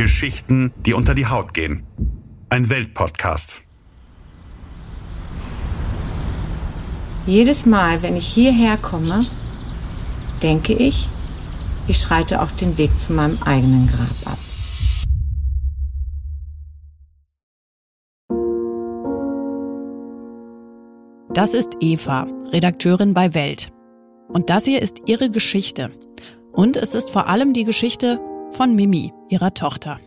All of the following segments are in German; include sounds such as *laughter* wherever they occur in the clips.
Geschichten, die unter die Haut gehen. Ein Weltpodcast. Jedes Mal, wenn ich hierher komme, denke ich, ich schreite auch den Weg zu meinem eigenen Grab ab. Das ist Eva, Redakteurin bei Welt. Und das hier ist ihre Geschichte. Und es ist vor allem die Geschichte von Mimi, ihrer Tochter.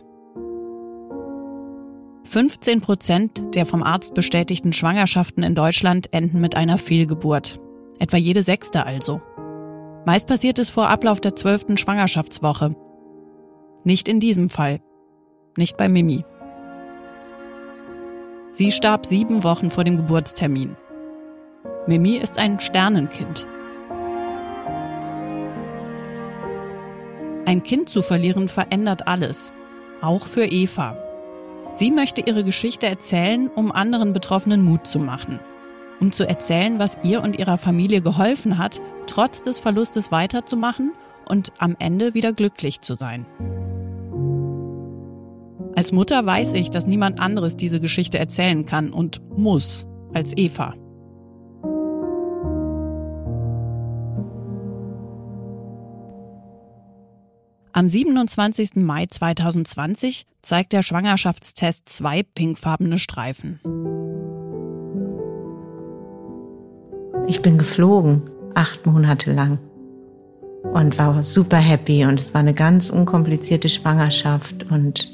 15 Prozent der vom Arzt bestätigten Schwangerschaften in Deutschland enden mit einer Fehlgeburt. Etwa jede sechste also. Meist passiert es vor Ablauf der zwölften Schwangerschaftswoche. Nicht in diesem Fall. Nicht bei Mimi. Sie starb sieben Wochen vor dem Geburtstermin. Mimi ist ein Sternenkind. Ein Kind zu verlieren verändert alles, auch für Eva. Sie möchte ihre Geschichte erzählen, um anderen Betroffenen Mut zu machen, um zu erzählen, was ihr und ihrer Familie geholfen hat, trotz des Verlustes weiterzumachen und am Ende wieder glücklich zu sein. Als Mutter weiß ich, dass niemand anderes diese Geschichte erzählen kann und muss als Eva. Am 27. Mai 2020 zeigt der Schwangerschaftstest zwei pinkfarbene Streifen. Ich bin geflogen, acht Monate lang. Und war super happy und es war eine ganz unkomplizierte Schwangerschaft. Und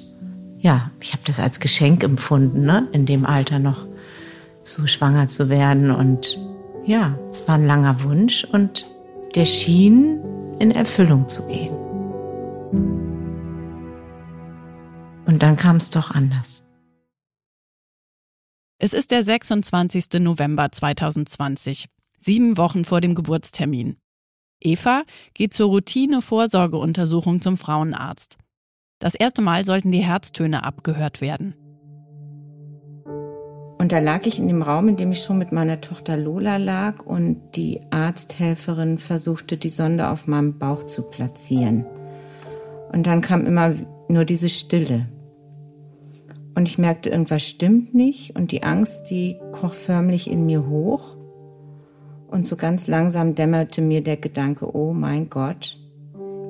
ja, ich habe das als Geschenk empfunden, ne? in dem Alter noch so schwanger zu werden. Und ja, es war ein langer Wunsch und der schien in Erfüllung zu gehen. Und dann kam es doch anders. Es ist der 26. November 2020, sieben Wochen vor dem Geburtstermin. Eva geht zur Routine-Vorsorgeuntersuchung zum Frauenarzt. Das erste Mal sollten die Herztöne abgehört werden. Und da lag ich in dem Raum, in dem ich schon mit meiner Tochter Lola lag und die Arzthelferin versuchte, die Sonde auf meinem Bauch zu platzieren. Und dann kam immer nur diese Stille. Und ich merkte, irgendwas stimmt nicht und die Angst, die kroch förmlich in mir hoch. Und so ganz langsam dämmerte mir der Gedanke, oh mein Gott,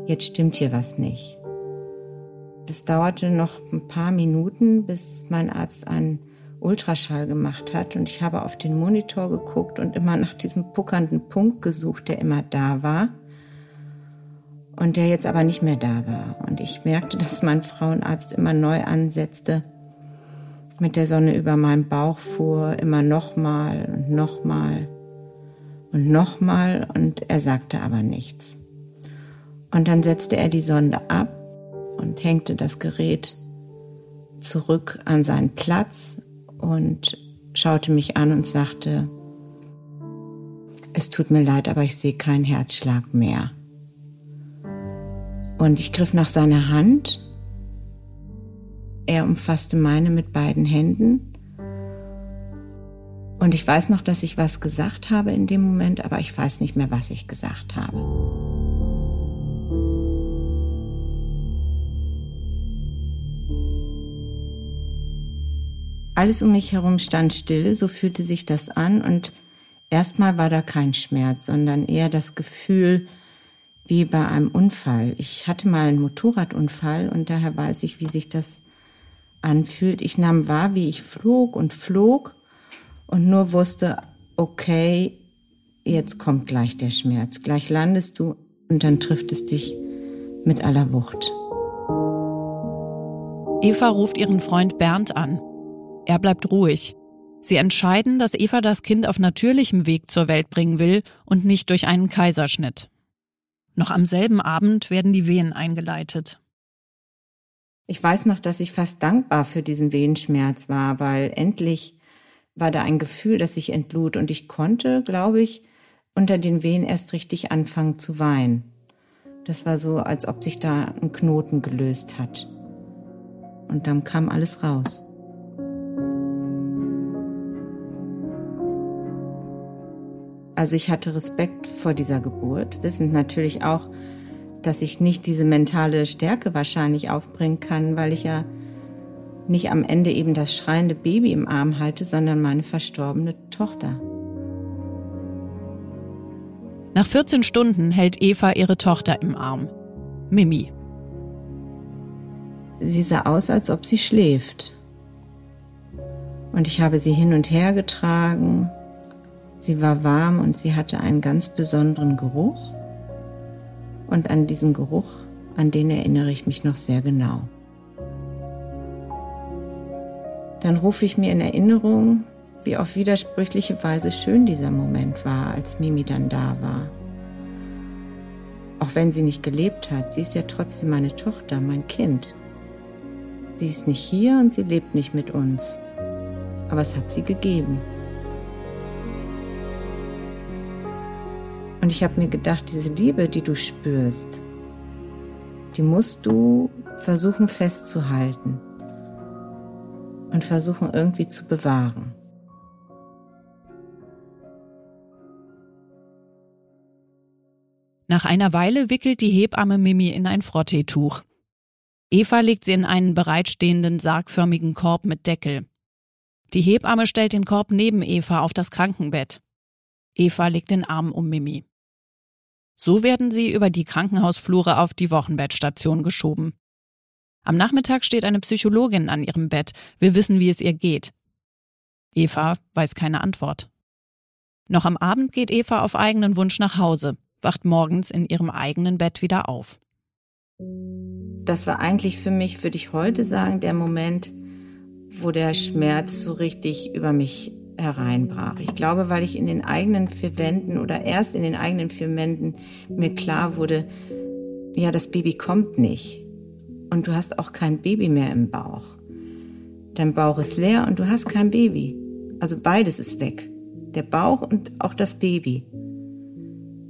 jetzt stimmt hier was nicht. Es dauerte noch ein paar Minuten, bis mein Arzt einen Ultraschall gemacht hat und ich habe auf den Monitor geguckt und immer nach diesem puckernden Punkt gesucht, der immer da war und der jetzt aber nicht mehr da war. Und ich merkte, dass mein Frauenarzt immer neu ansetzte, mit der Sonne über meinem Bauch fuhr, immer nochmal und nochmal und nochmal und er sagte aber nichts. Und dann setzte er die Sonde ab und hängte das Gerät zurück an seinen Platz und schaute mich an und sagte, es tut mir leid, aber ich sehe keinen Herzschlag mehr. Und ich griff nach seiner Hand er umfasste meine mit beiden Händen. Und ich weiß noch, dass ich was gesagt habe in dem Moment, aber ich weiß nicht mehr, was ich gesagt habe. Alles um mich herum stand still, so fühlte sich das an und erstmal war da kein Schmerz, sondern eher das Gefühl wie bei einem Unfall. Ich hatte mal einen Motorradunfall und daher weiß ich, wie sich das anfühlt. Ich nahm wahr, wie ich flog und flog und nur wusste, okay, jetzt kommt gleich der Schmerz. Gleich landest du und dann trifft es dich mit aller Wucht. Eva ruft ihren Freund Bernd an. Er bleibt ruhig. Sie entscheiden, dass Eva das Kind auf natürlichem Weg zur Welt bringen will und nicht durch einen Kaiserschnitt. Noch am selben Abend werden die Wehen eingeleitet. Ich weiß noch, dass ich fast dankbar für diesen Wehenschmerz war, weil endlich war da ein Gefühl, dass ich entlud und ich konnte, glaube ich, unter den Wehen erst richtig anfangen zu weinen. Das war so, als ob sich da ein Knoten gelöst hat. Und dann kam alles raus. Also ich hatte Respekt vor dieser Geburt, wissend natürlich auch, dass ich nicht diese mentale Stärke wahrscheinlich aufbringen kann, weil ich ja nicht am Ende eben das schreiende Baby im Arm halte, sondern meine verstorbene Tochter. Nach 14 Stunden hält Eva ihre Tochter im Arm. Mimi. Sie sah aus, als ob sie schläft. Und ich habe sie hin und her getragen. Sie war warm und sie hatte einen ganz besonderen Geruch. Und an diesen Geruch, an den erinnere ich mich noch sehr genau. Dann rufe ich mir in Erinnerung, wie auf widersprüchliche Weise schön dieser Moment war, als Mimi dann da war. Auch wenn sie nicht gelebt hat, sie ist ja trotzdem meine Tochter, mein Kind. Sie ist nicht hier und sie lebt nicht mit uns. Aber es hat sie gegeben. Und ich habe mir gedacht, diese Liebe, die du spürst, die musst du versuchen festzuhalten und versuchen irgendwie zu bewahren. Nach einer Weile wickelt die Hebamme Mimi in ein Frotteetuch. Eva legt sie in einen bereitstehenden sargförmigen Korb mit Deckel. Die Hebamme stellt den Korb neben Eva auf das Krankenbett. Eva legt den Arm um Mimi. So werden sie über die Krankenhausflure auf die Wochenbettstation geschoben. Am Nachmittag steht eine Psychologin an ihrem Bett. Wir wissen, wie es ihr geht. Eva weiß keine Antwort. Noch am Abend geht Eva auf eigenen Wunsch nach Hause, wacht morgens in ihrem eigenen Bett wieder auf. Das war eigentlich für mich, würde ich heute sagen, der Moment, wo der Schmerz so richtig über mich hereinbrach. Ich glaube, weil ich in den eigenen vier Wänden oder erst in den eigenen vier Wänden mir klar wurde, ja, das Baby kommt nicht und du hast auch kein Baby mehr im Bauch. Dein Bauch ist leer und du hast kein Baby. Also beides ist weg. Der Bauch und auch das Baby.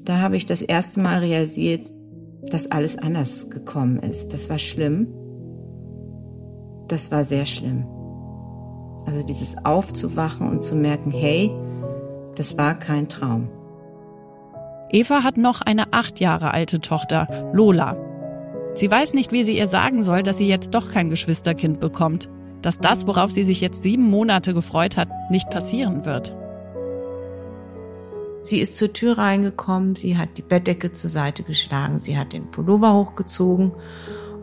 Da habe ich das erste Mal realisiert, dass alles anders gekommen ist. Das war schlimm. Das war sehr schlimm. Also dieses Aufzuwachen und zu merken, hey, das war kein Traum. Eva hat noch eine acht Jahre alte Tochter, Lola, Sie weiß nicht, wie sie ihr sagen soll, dass sie jetzt doch kein Geschwisterkind bekommt, dass das, worauf sie sich jetzt sieben Monate gefreut hat, nicht passieren wird. Sie ist zur Tür reingekommen, sie hat die Bettdecke zur Seite geschlagen, sie hat den Pullover hochgezogen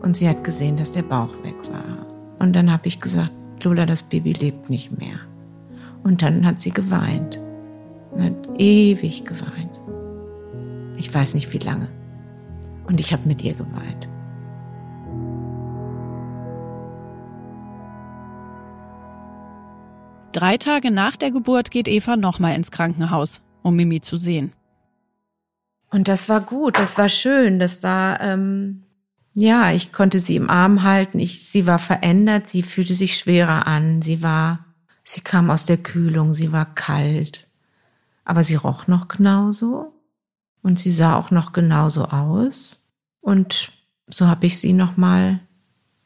und sie hat gesehen, dass der Bauch weg war. Und dann habe ich gesagt, Lola, das Baby lebt nicht mehr. Und dann hat sie geweint. Und hat ewig geweint. Ich weiß nicht wie lange. Und ich habe mit ihr geweint. Drei Tage nach der Geburt geht Eva nochmal ins Krankenhaus, um Mimi zu sehen. Und das war gut, das war schön, das war, ähm, ja, ich konnte sie im Arm halten, ich, sie war verändert, sie fühlte sich schwerer an, sie war, sie kam aus der Kühlung, sie war kalt, aber sie roch noch genauso. Und sie sah auch noch genauso aus. Und so habe ich sie nochmal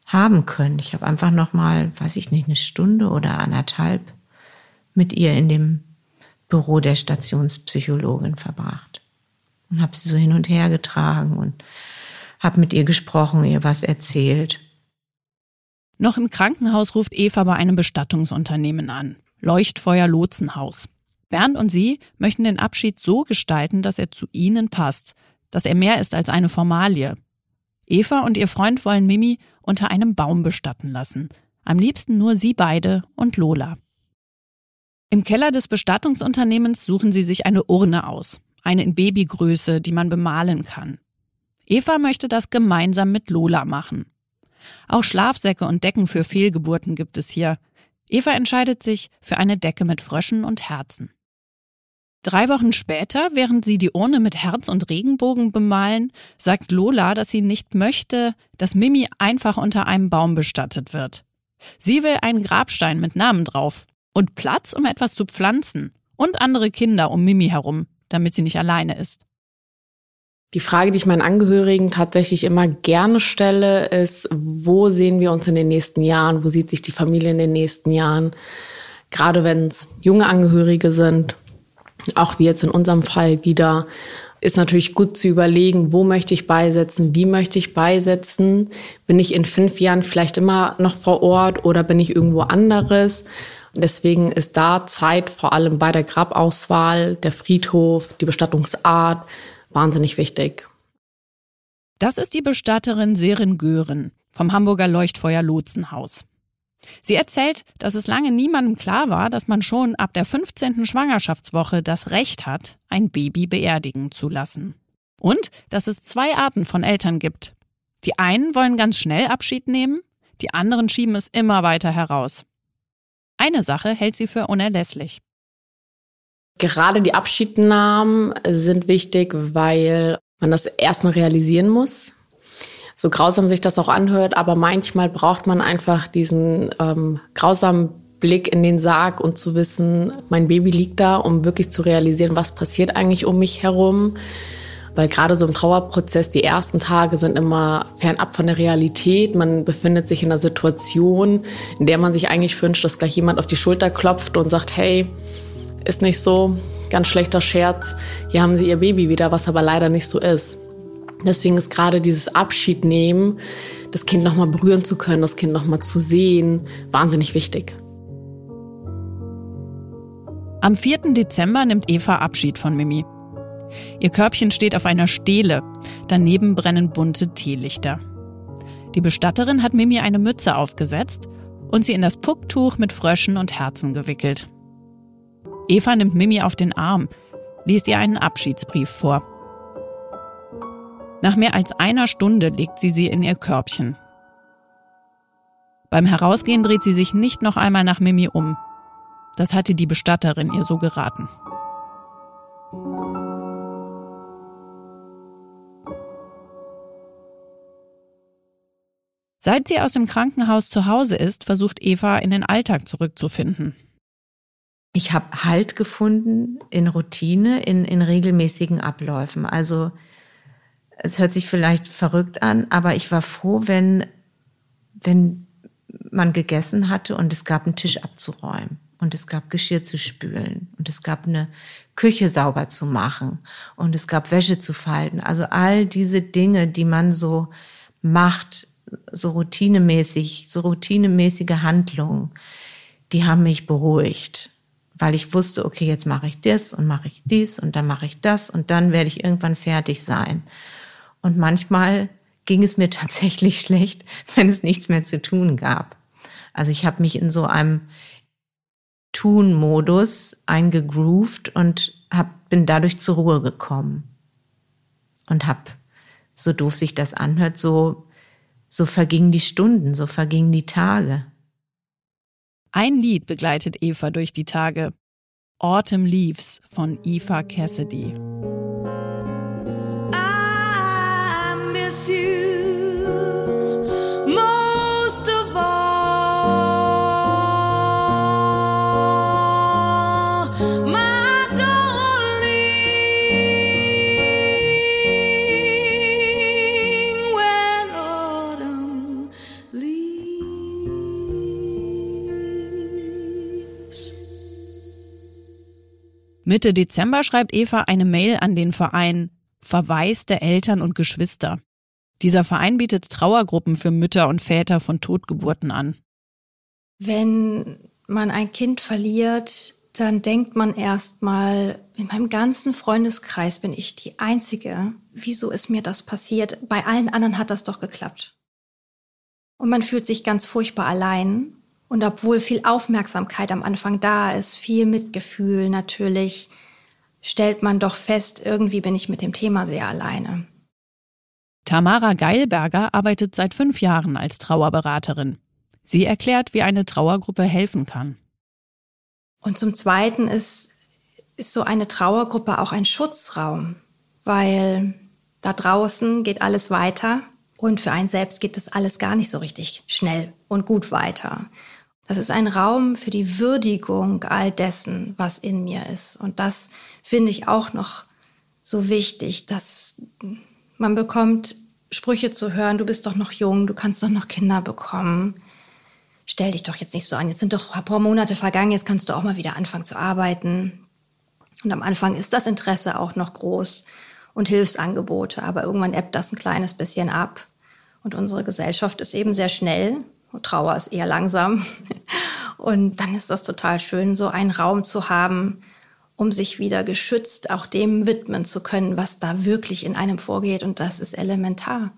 haben können. Ich habe einfach nochmal, weiß ich nicht, eine Stunde oder anderthalb mit ihr in dem Büro der Stationspsychologin verbracht. Und habe sie so hin und her getragen und habe mit ihr gesprochen, ihr was erzählt. Noch im Krankenhaus ruft Eva bei einem Bestattungsunternehmen an. Leuchtfeuer Lotsenhaus. Bernd und sie möchten den Abschied so gestalten, dass er zu ihnen passt, dass er mehr ist als eine Formalie. Eva und ihr Freund wollen Mimi unter einem Baum bestatten lassen. Am liebsten nur sie beide und Lola. Im Keller des Bestattungsunternehmens suchen sie sich eine Urne aus, eine in Babygröße, die man bemalen kann. Eva möchte das gemeinsam mit Lola machen. Auch Schlafsäcke und Decken für Fehlgeburten gibt es hier. Eva entscheidet sich für eine Decke mit Fröschen und Herzen. Drei Wochen später, während sie die Urne mit Herz und Regenbogen bemalen, sagt Lola, dass sie nicht möchte, dass Mimi einfach unter einem Baum bestattet wird. Sie will einen Grabstein mit Namen drauf, und Platz, um etwas zu pflanzen und andere Kinder um Mimi herum, damit sie nicht alleine ist. Die Frage, die ich meinen Angehörigen tatsächlich immer gerne stelle, ist, wo sehen wir uns in den nächsten Jahren? Wo sieht sich die Familie in den nächsten Jahren? Gerade wenn es junge Angehörige sind, auch wie jetzt in unserem Fall wieder. ist natürlich gut zu überlegen, wo möchte ich beisetzen, wie möchte ich beisetzen. Bin ich in fünf Jahren vielleicht immer noch vor Ort oder bin ich irgendwo anderes? Deswegen ist da Zeit vor allem bei der Grabauswahl, der Friedhof, die Bestattungsart wahnsinnig wichtig. Das ist die Bestatterin Serin Gören vom Hamburger Leuchtfeuer Lotsenhaus. Sie erzählt, dass es lange niemandem klar war, dass man schon ab der 15. Schwangerschaftswoche das Recht hat, ein Baby beerdigen zu lassen. Und dass es zwei Arten von Eltern gibt. Die einen wollen ganz schnell Abschied nehmen, die anderen schieben es immer weiter heraus. Eine Sache hält sie für unerlässlich. Gerade die Abschiednahmen sind wichtig, weil man das erstmal realisieren muss so grausam sich das auch anhört, aber manchmal braucht man einfach diesen ähm, grausamen Blick in den Sarg und zu wissen, mein Baby liegt da, um wirklich zu realisieren, was passiert eigentlich um mich herum. Weil gerade so im Trauerprozess, die ersten Tage sind immer fernab von der Realität. Man befindet sich in einer Situation, in der man sich eigentlich wünscht, dass gleich jemand auf die Schulter klopft und sagt, hey, ist nicht so, ganz schlechter Scherz, hier haben Sie Ihr Baby wieder, was aber leider nicht so ist. Deswegen ist gerade dieses Abschied nehmen, das Kind nochmal berühren zu können, das Kind nochmal zu sehen, wahnsinnig wichtig. Am 4. Dezember nimmt Eva Abschied von Mimi. Ihr Körbchen steht auf einer Stele, daneben brennen bunte Teelichter. Die Bestatterin hat Mimi eine Mütze aufgesetzt und sie in das Pucktuch mit Fröschen und Herzen gewickelt. Eva nimmt Mimi auf den Arm, liest ihr einen Abschiedsbrief vor. Nach mehr als einer Stunde legt sie sie in ihr Körbchen. Beim Herausgehen dreht sie sich nicht noch einmal nach Mimi um. Das hatte die Bestatterin ihr so geraten. Seit sie aus dem Krankenhaus zu Hause ist, versucht Eva in den Alltag zurückzufinden. Ich habe Halt gefunden in Routine, in, in regelmäßigen Abläufen. Also es hört sich vielleicht verrückt an, aber ich war froh, wenn, wenn man gegessen hatte und es gab einen Tisch abzuräumen und es gab Geschirr zu spülen und es gab eine Küche sauber zu machen und es gab Wäsche zu falten. Also all diese Dinge, die man so macht, so routinemäßig, so routinemäßige Handlungen, die haben mich beruhigt, weil ich wusste, okay, jetzt mache ich das und mache ich dies und dann mache ich das und dann werde ich irgendwann fertig sein. Und manchmal ging es mir *laughs* tatsächlich schlecht, wenn es nichts mehr zu tun gab. Also ich habe mich in so einem Tun-Modus eingegroovt und hab, bin dadurch zur Ruhe gekommen. Und habe, so doof sich das anhört, so, so vergingen die Stunden, so vergingen die Tage. Ein Lied begleitet Eva durch die Tage. Autumn Leaves von Eva Cassidy. miss you Mitte Dezember schreibt Eva eine Mail an den Verein Verweis der Eltern und Geschwister. Dieser Verein bietet Trauergruppen für Mütter und Väter von Totgeburten an. Wenn man ein Kind verliert, dann denkt man erstmal, in meinem ganzen Freundeskreis bin ich die Einzige. Wieso ist mir das passiert? Bei allen anderen hat das doch geklappt. Und man fühlt sich ganz furchtbar allein. Und obwohl viel Aufmerksamkeit am Anfang da ist, viel Mitgefühl natürlich, stellt man doch fest, irgendwie bin ich mit dem Thema sehr alleine. Tamara Geilberger arbeitet seit fünf Jahren als Trauerberaterin. Sie erklärt, wie eine Trauergruppe helfen kann. Und zum Zweiten ist, ist so eine Trauergruppe auch ein Schutzraum, weil da draußen geht alles weiter und für einen selbst geht das alles gar nicht so richtig schnell und gut weiter. Das ist ein Raum für die Würdigung all dessen, was in mir ist. Und das finde ich auch noch so wichtig, dass man bekommt Sprüche zu hören, du bist doch noch jung, du kannst doch noch Kinder bekommen. Stell dich doch jetzt nicht so an, jetzt sind doch ein paar Monate vergangen, jetzt kannst du auch mal wieder anfangen zu arbeiten. Und am Anfang ist das Interesse auch noch groß. und Hilfsangebote. Aber irgendwann ebbt das ein kleines bisschen ab. Und unsere Gesellschaft ist eben sehr schnell. Trauer ist eher langsam. Und dann ist das total schön, so einen Raum zu haben, um sich wieder geschützt auch dem widmen zu können, was da wirklich in einem vorgeht. Und das ist elementar.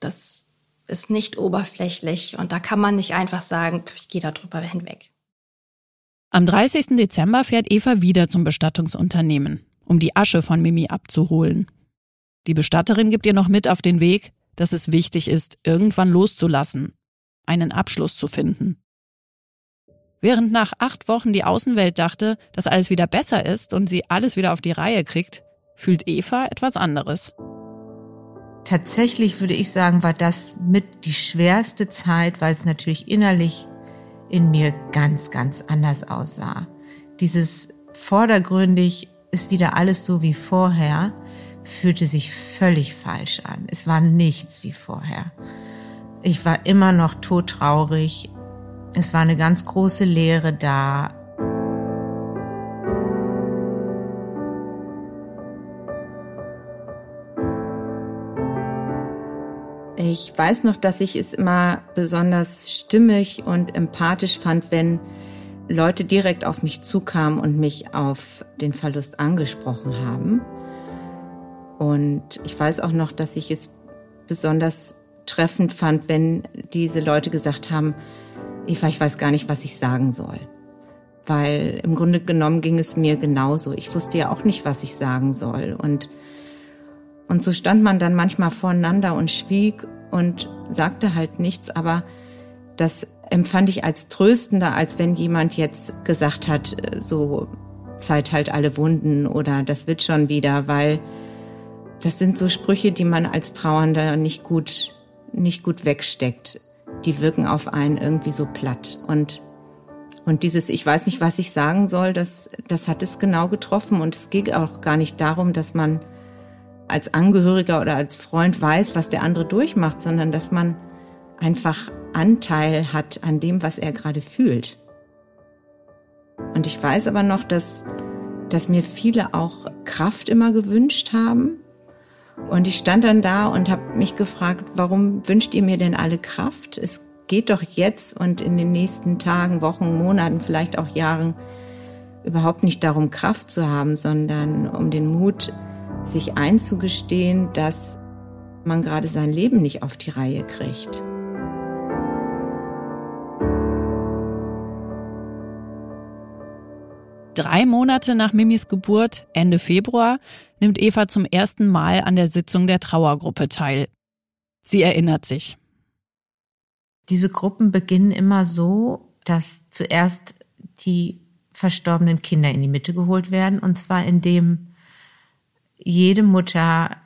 Das ist nicht oberflächlich. Und da kann man nicht einfach sagen, ich gehe da drüber hinweg. Am 30. Dezember fährt Eva wieder zum Bestattungsunternehmen, um die Asche von Mimi abzuholen. Die Bestatterin gibt ihr noch mit auf den Weg, dass es wichtig ist, irgendwann loszulassen, einen Abschluss zu finden. Während nach acht Wochen die Außenwelt dachte, dass alles wieder besser ist und sie alles wieder auf die Reihe kriegt, fühlt Eva etwas anderes. Tatsächlich würde ich sagen, war das mit die schwerste Zeit, weil es natürlich innerlich in mir ganz, ganz anders aussah. Dieses vordergründig ist wieder alles so wie vorher, fühlte sich völlig falsch an. Es war nichts wie vorher. Ich war immer noch todtraurig. Es war eine ganz große Leere da. Ich weiß noch, dass ich es immer besonders stimmig und empathisch fand, wenn Leute direkt auf mich zukamen und mich auf den Verlust angesprochen haben. Und ich weiß auch noch, dass ich es besonders treffend fand, wenn diese Leute gesagt haben, Eva, ich weiß gar nicht, was ich sagen soll. Weil im Grunde genommen ging es mir genauso. Ich wusste ja auch nicht, was ich sagen soll. Und, und so stand man dann manchmal voreinander und schwieg und sagte halt nichts, aber das empfand ich als tröstender, als wenn jemand jetzt gesagt hat, so Zeit halt alle Wunden oder das wird schon wieder, weil das sind so Sprüche, die man als Trauernder nicht gut, nicht gut wegsteckt. Die wirken auf einen irgendwie so platt und und dieses, ich weiß nicht, was ich sagen soll, das, das hat es genau getroffen. Und es geht auch gar nicht darum, dass man als Angehöriger oder als Freund weiß, was der andere durchmacht, sondern dass man einfach Anteil hat an dem, was er gerade fühlt. Und ich weiß aber noch, dass, dass mir viele auch Kraft immer gewünscht haben. Und ich stand dann da und habe mich gefragt, warum wünscht ihr mir denn alle Kraft? Es geht doch jetzt und in den nächsten Tagen, Wochen, Monaten, vielleicht auch Jahren überhaupt nicht darum, Kraft zu haben, sondern um den Mut, sich einzugestehen, dass man gerade sein Leben nicht auf die Reihe kriegt. Drei Monate nach Mimis Geburt, Ende Februar, nimmt Eva zum ersten Mal an der Sitzung der Trauergruppe teil. Sie erinnert sich. Diese Gruppen beginnen immer so, dass zuerst die verstorbenen Kinder in die Mitte geholt werden, und zwar indem jede Mutter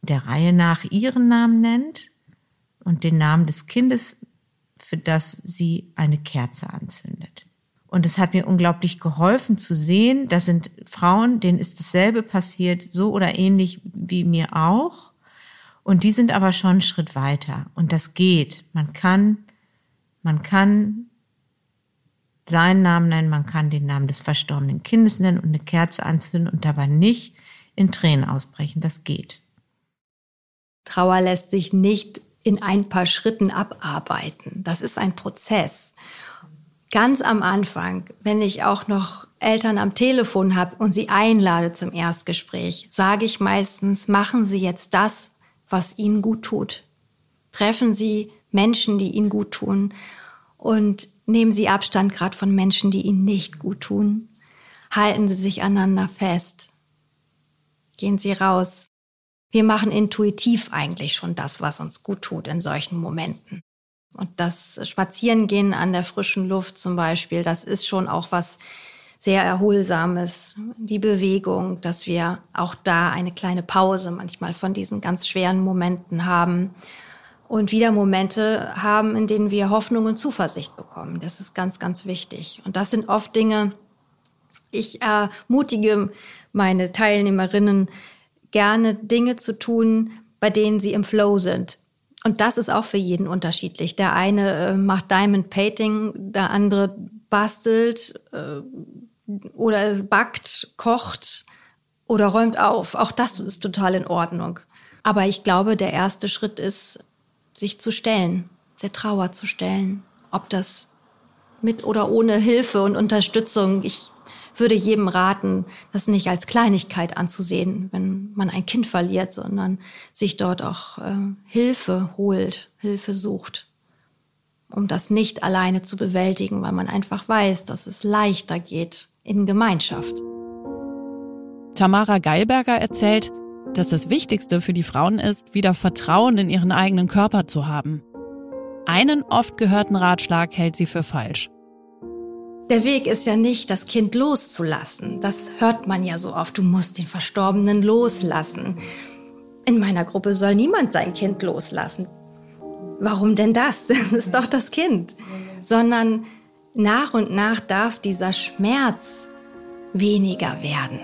der Reihe nach ihren Namen nennt und den Namen des Kindes, für das sie eine Kerze anzündet. Und es hat mir unglaublich geholfen zu sehen, das sind Frauen, denen ist dasselbe passiert, so oder ähnlich wie mir auch. Und die sind aber schon einen Schritt weiter. Und das geht. Man kann, man kann seinen Namen nennen, man kann den Namen des verstorbenen Kindes nennen und eine Kerze anzünden und dabei nicht in Tränen ausbrechen. Das geht. Trauer lässt sich nicht in ein paar Schritten abarbeiten. Das ist ein Prozess. Ganz am Anfang, wenn ich auch noch Eltern am Telefon habe und sie einlade zum Erstgespräch, sage ich meistens, machen Sie jetzt das, was Ihnen gut tut. Treffen Sie Menschen, die Ihnen gut tun und nehmen Sie Abstand gerade von Menschen, die Ihnen nicht gut tun. Halten Sie sich aneinander fest. Gehen Sie raus. Wir machen intuitiv eigentlich schon das, was uns gut tut in solchen Momenten. Und das Spazierengehen an der frischen Luft zum Beispiel, das ist schon auch was sehr Erholsames. Die Bewegung, dass wir auch da eine kleine Pause manchmal von diesen ganz schweren Momenten haben und wieder Momente haben, in denen wir Hoffnung und Zuversicht bekommen. Das ist ganz, ganz wichtig. Und das sind oft Dinge, ich ermutige meine Teilnehmerinnen gerne Dinge zu tun, bei denen sie im Flow sind. Und das ist auch für jeden unterschiedlich. Der eine äh, macht Diamond Painting, der andere bastelt äh, oder backt, kocht. oder räumt auf. Auch das ist total in Ordnung. Aber ich glaube, der erste Schritt ist, sich zu stellen, der Trauer zu stellen. Ob das mit oder ohne Hilfe und Unterstützung. Ich würde jedem raten, das nicht als Kleinigkeit anzusehen, wenn man ein Kind verliert, sondern sich dort auch äh, Hilfe holt, Hilfe sucht, um das nicht alleine zu bewältigen, weil man einfach weiß, dass es leichter geht in Gemeinschaft. Tamara Geilberger erzählt, dass das Wichtigste für die Frauen ist, wieder Vertrauen in ihren eigenen Körper zu haben. Einen oft gehörten Ratschlag hält sie für falsch. Der Weg ist ja nicht, das Kind loszulassen. Das hört man ja so oft. Du musst den Verstorbenen loslassen. In meiner Gruppe soll niemand sein Kind loslassen. Warum denn das? *laughs* Das ist doch das Kind. Sondern nach und nach darf dieser Schmerz weniger werden.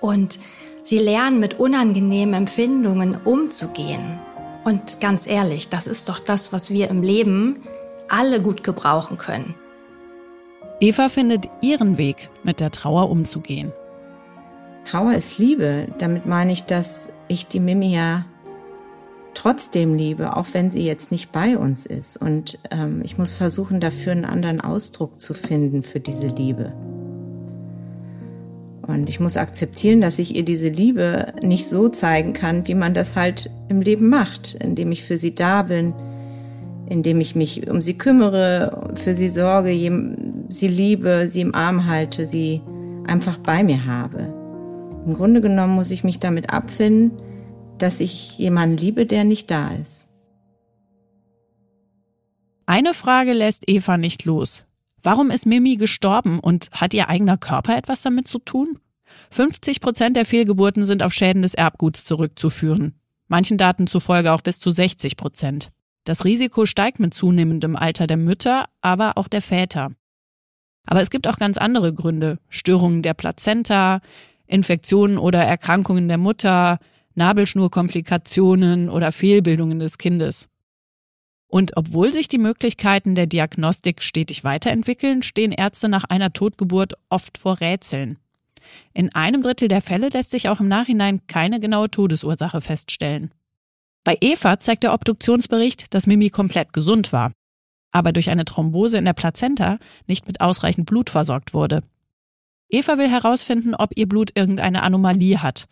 Und sie lernen mit unangenehmen Empfindungen umzugehen. Und ganz ehrlich, das ist doch das, was wir im Leben alle gut gebrauchen können. Eva findet ihren Weg, mit der Trauer umzugehen. Trauer ist Liebe. Damit meine ich, dass ich die Mimi ja trotzdem liebe, auch wenn sie jetzt nicht bei uns ist. Und ähm, ich muss versuchen, dafür einen anderen Ausdruck zu finden für diese Liebe. Und ich muss akzeptieren, dass ich ihr diese Liebe nicht so zeigen kann, wie man das halt im Leben macht, indem ich für sie da bin, indem ich mich um sie kümmere, für sie sorge, sie liebe, sie im Arm halte, sie einfach bei mir habe. Im Grunde genommen muss ich mich damit abfinden, dass ich jemanden liebe, der nicht da ist. Eine Frage lässt Eva nicht los. Warum ist Mimi gestorben und hat ihr eigener Körper etwas damit zu tun? 50 Prozent der Fehlgeburten sind auf Schäden des Erbguts zurückzuführen. Manchen Daten zufolge auch bis zu 60 Prozent. Das Risiko steigt mit zunehmendem Alter der Mütter, aber auch der Väter. Aber es gibt auch ganz andere Gründe. Störungen der Plazenta, Infektionen oder Erkrankungen der Mutter, Nabelschnurkomplikationen oder Fehlbildungen des Kindes. Und obwohl sich die Möglichkeiten der Diagnostik stetig weiterentwickeln, stehen Ärzte nach einer Totgeburt oft vor Rätseln. In einem Drittel der Fälle lässt sich auch im Nachhinein keine genaue Todesursache feststellen. Bei Eva zeigt der Obduktionsbericht, dass Mimi komplett gesund war, aber durch eine Thrombose in der Plazenta nicht mit ausreichend Blut versorgt wurde. Eva will herausfinden, ob ihr Blut irgendeine Anomalie hat.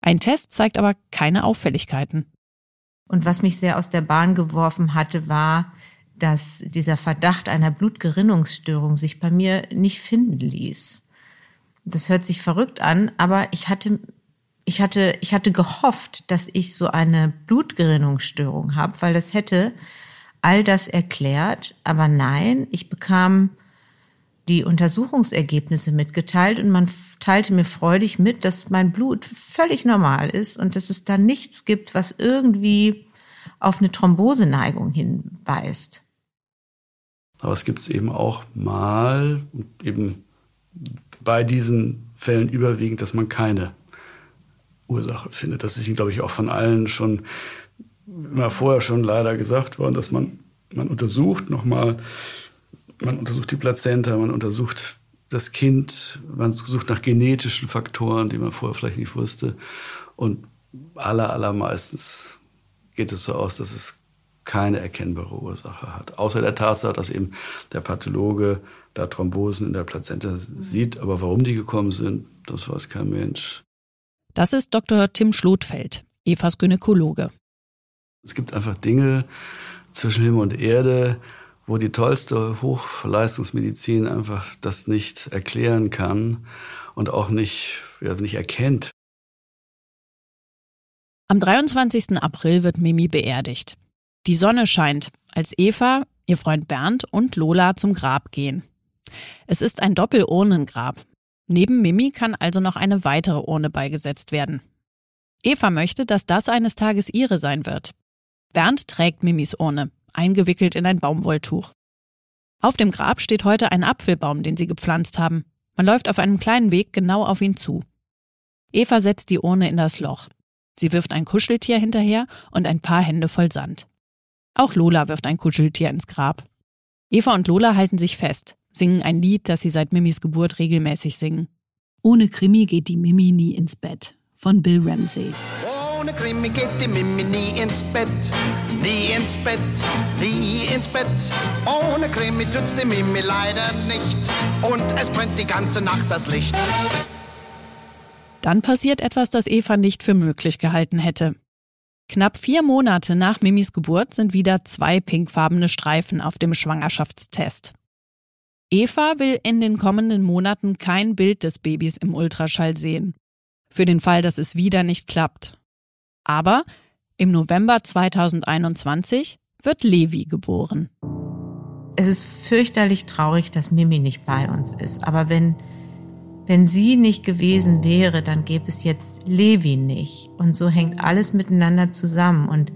Ein Test zeigt aber keine Auffälligkeiten. Und was mich sehr aus der Bahn geworfen hatte, war, dass dieser Verdacht einer Blutgerinnungsstörung sich bei mir nicht finden ließ. Das hört sich verrückt an, aber ich hatte, ich hatte, ich hatte gehofft, dass ich so eine Blutgerinnungsstörung habe, weil das hätte all das erklärt. Aber nein, ich bekam die Untersuchungsergebnisse mitgeteilt und man teilte mir freudig mit, dass mein Blut völlig normal ist und dass es da nichts gibt, was irgendwie auf eine Thromboseneigung hinweist. Aber es gibt es eben auch mal, eben bei diesen Fällen überwiegend, dass man keine Ursache findet. Das ist, glaube ich, auch von allen schon immer vorher schon leider gesagt worden, dass man, man untersucht nochmal man untersucht die Plazenta, man untersucht das Kind, man sucht nach genetischen Faktoren, die man vorher vielleicht nicht wusste. Und aller, allermeistens geht es so aus, dass es keine erkennbare Ursache hat. Außer der Tatsache, dass eben der Pathologe da Thrombosen in der Plazenta sieht. Aber warum die gekommen sind, das weiß kein Mensch. Das ist Dr. Tim Schlotfeld, Evas Gynäkologe. Es gibt einfach Dinge zwischen Himmel und Erde, wo die tollste Hochleistungsmedizin einfach das nicht erklären kann und auch nicht, ja, nicht erkennt. Am 23. April wird Mimi beerdigt. Die Sonne scheint, als Eva, ihr Freund Bernd und Lola zum Grab gehen. Es ist ein Doppelurnengrab. Neben Mimi kann also noch eine weitere Urne beigesetzt werden. Eva möchte, dass das eines Tages ihre sein wird. Bernd trägt Mimis Urne eingewickelt in ein Baumwolltuch. Auf dem Grab steht heute ein Apfelbaum, den sie gepflanzt haben. Man läuft auf einem kleinen Weg genau auf ihn zu. Eva setzt die Urne in das Loch. Sie wirft ein Kuscheltier hinterher und ein paar Hände voll Sand. Auch Lola wirft ein Kuscheltier ins Grab. Eva und Lola halten sich fest, singen ein Lied, das sie seit Mimis Geburt regelmäßig singen. Ohne Krimi geht die Mimi nie ins Bett von Bill Ramsey. Ohne Krimi geht die Mimi nie ins Bett, nie ins Bett, nie ins Bett. Ohne Krimi tut's die Mimi leider nicht und es brennt die ganze Nacht das Licht. Dann passiert etwas, das Eva nicht für möglich gehalten hätte. Knapp vier Monate nach Mimis Geburt sind wieder zwei pinkfarbene Streifen auf dem Schwangerschaftstest. Eva will in den kommenden Monaten kein Bild des Babys im Ultraschall sehen. Für den Fall, dass es wieder nicht klappt. Aber im November 2021 wird Levi geboren. Es ist fürchterlich traurig, dass Mimi nicht bei uns ist. Aber wenn, wenn sie nicht gewesen wäre, dann gäbe es jetzt Levi nicht. Und so hängt alles miteinander zusammen. Und,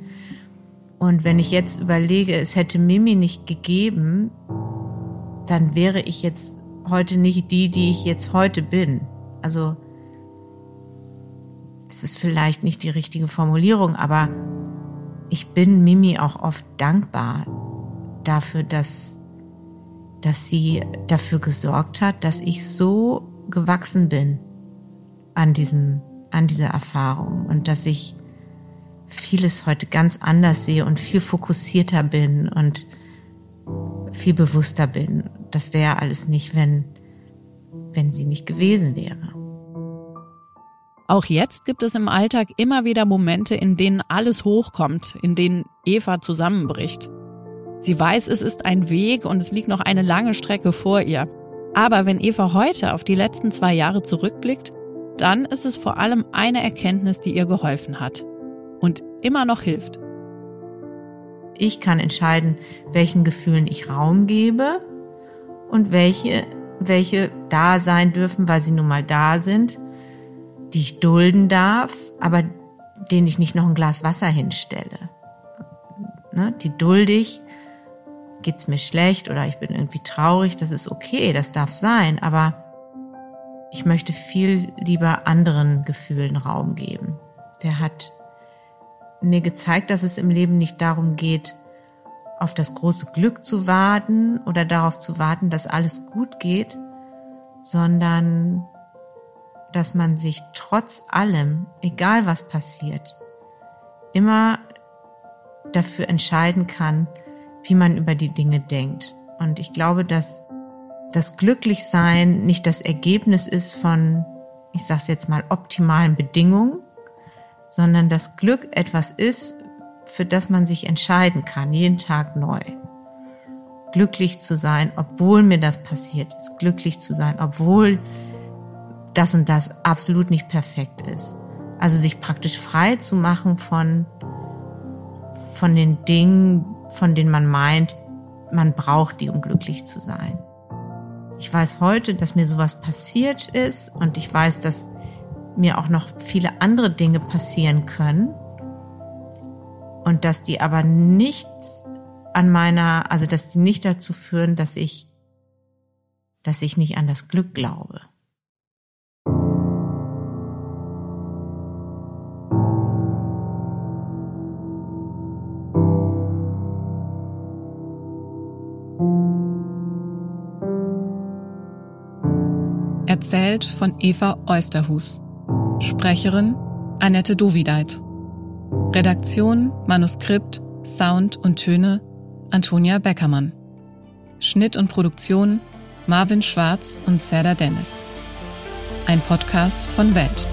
und wenn ich jetzt überlege, es hätte Mimi nicht gegeben, dann wäre ich jetzt heute nicht die, die ich jetzt heute bin. Also es ist vielleicht nicht die richtige Formulierung, aber ich bin Mimi auch oft dankbar dafür, dass, dass sie dafür gesorgt hat, dass ich so gewachsen bin an diesem, an dieser Erfahrung und dass ich vieles heute ganz anders sehe und viel fokussierter bin und viel bewusster bin. Das wäre alles nicht, wenn, wenn sie nicht gewesen wäre. Auch jetzt gibt es im Alltag immer wieder Momente, in denen alles hochkommt, in denen Eva zusammenbricht. Sie weiß, es ist ein Weg und es liegt noch eine lange Strecke vor ihr. Aber wenn Eva heute auf die letzten zwei Jahre zurückblickt, dann ist es vor allem eine Erkenntnis, die ihr geholfen hat und immer noch hilft. Ich kann entscheiden, welchen Gefühlen ich Raum gebe und welche, welche da sein dürfen, weil sie nun mal da sind die ich dulden darf, aber denen ich nicht noch ein Glas Wasser hinstelle. Ne? Die dulde ich, geht's mir schlecht oder ich bin irgendwie traurig, das ist okay, das darf sein, aber ich möchte viel lieber anderen Gefühlen Raum geben. Der hat mir gezeigt, dass es im Leben nicht darum geht, auf das große Glück zu warten oder darauf zu warten, dass alles gut geht, sondern dass man sich trotz allem, egal was passiert, immer dafür entscheiden kann, wie man über die Dinge denkt. Und ich glaube, dass das Glücklichsein nicht das Ergebnis ist von, ich sage es jetzt mal, optimalen Bedingungen, sondern das Glück etwas ist, für das man sich entscheiden kann, jeden Tag neu. Glücklich zu sein, obwohl mir das passiert ist. Glücklich zu sein, obwohl das und das absolut nicht perfekt ist. Also sich praktisch frei zu machen von, von den Dingen, von denen man meint, man braucht die, um glücklich zu sein. Ich weiß heute, dass mir sowas passiert ist und ich weiß, dass mir auch noch viele andere Dinge passieren können und dass die aber nicht an meiner, also dass die nicht dazu führen, dass ich, dass ich nicht an das Glück glaube. Erzählt von Eva Eusterhus. Sprecherin Annette Dovideit. Redaktion, Manuskript, Sound und Töne Antonia Beckermann. Schnitt und Produktion Marvin Schwarz und Serda Dennis. Ein Podcast von Welt.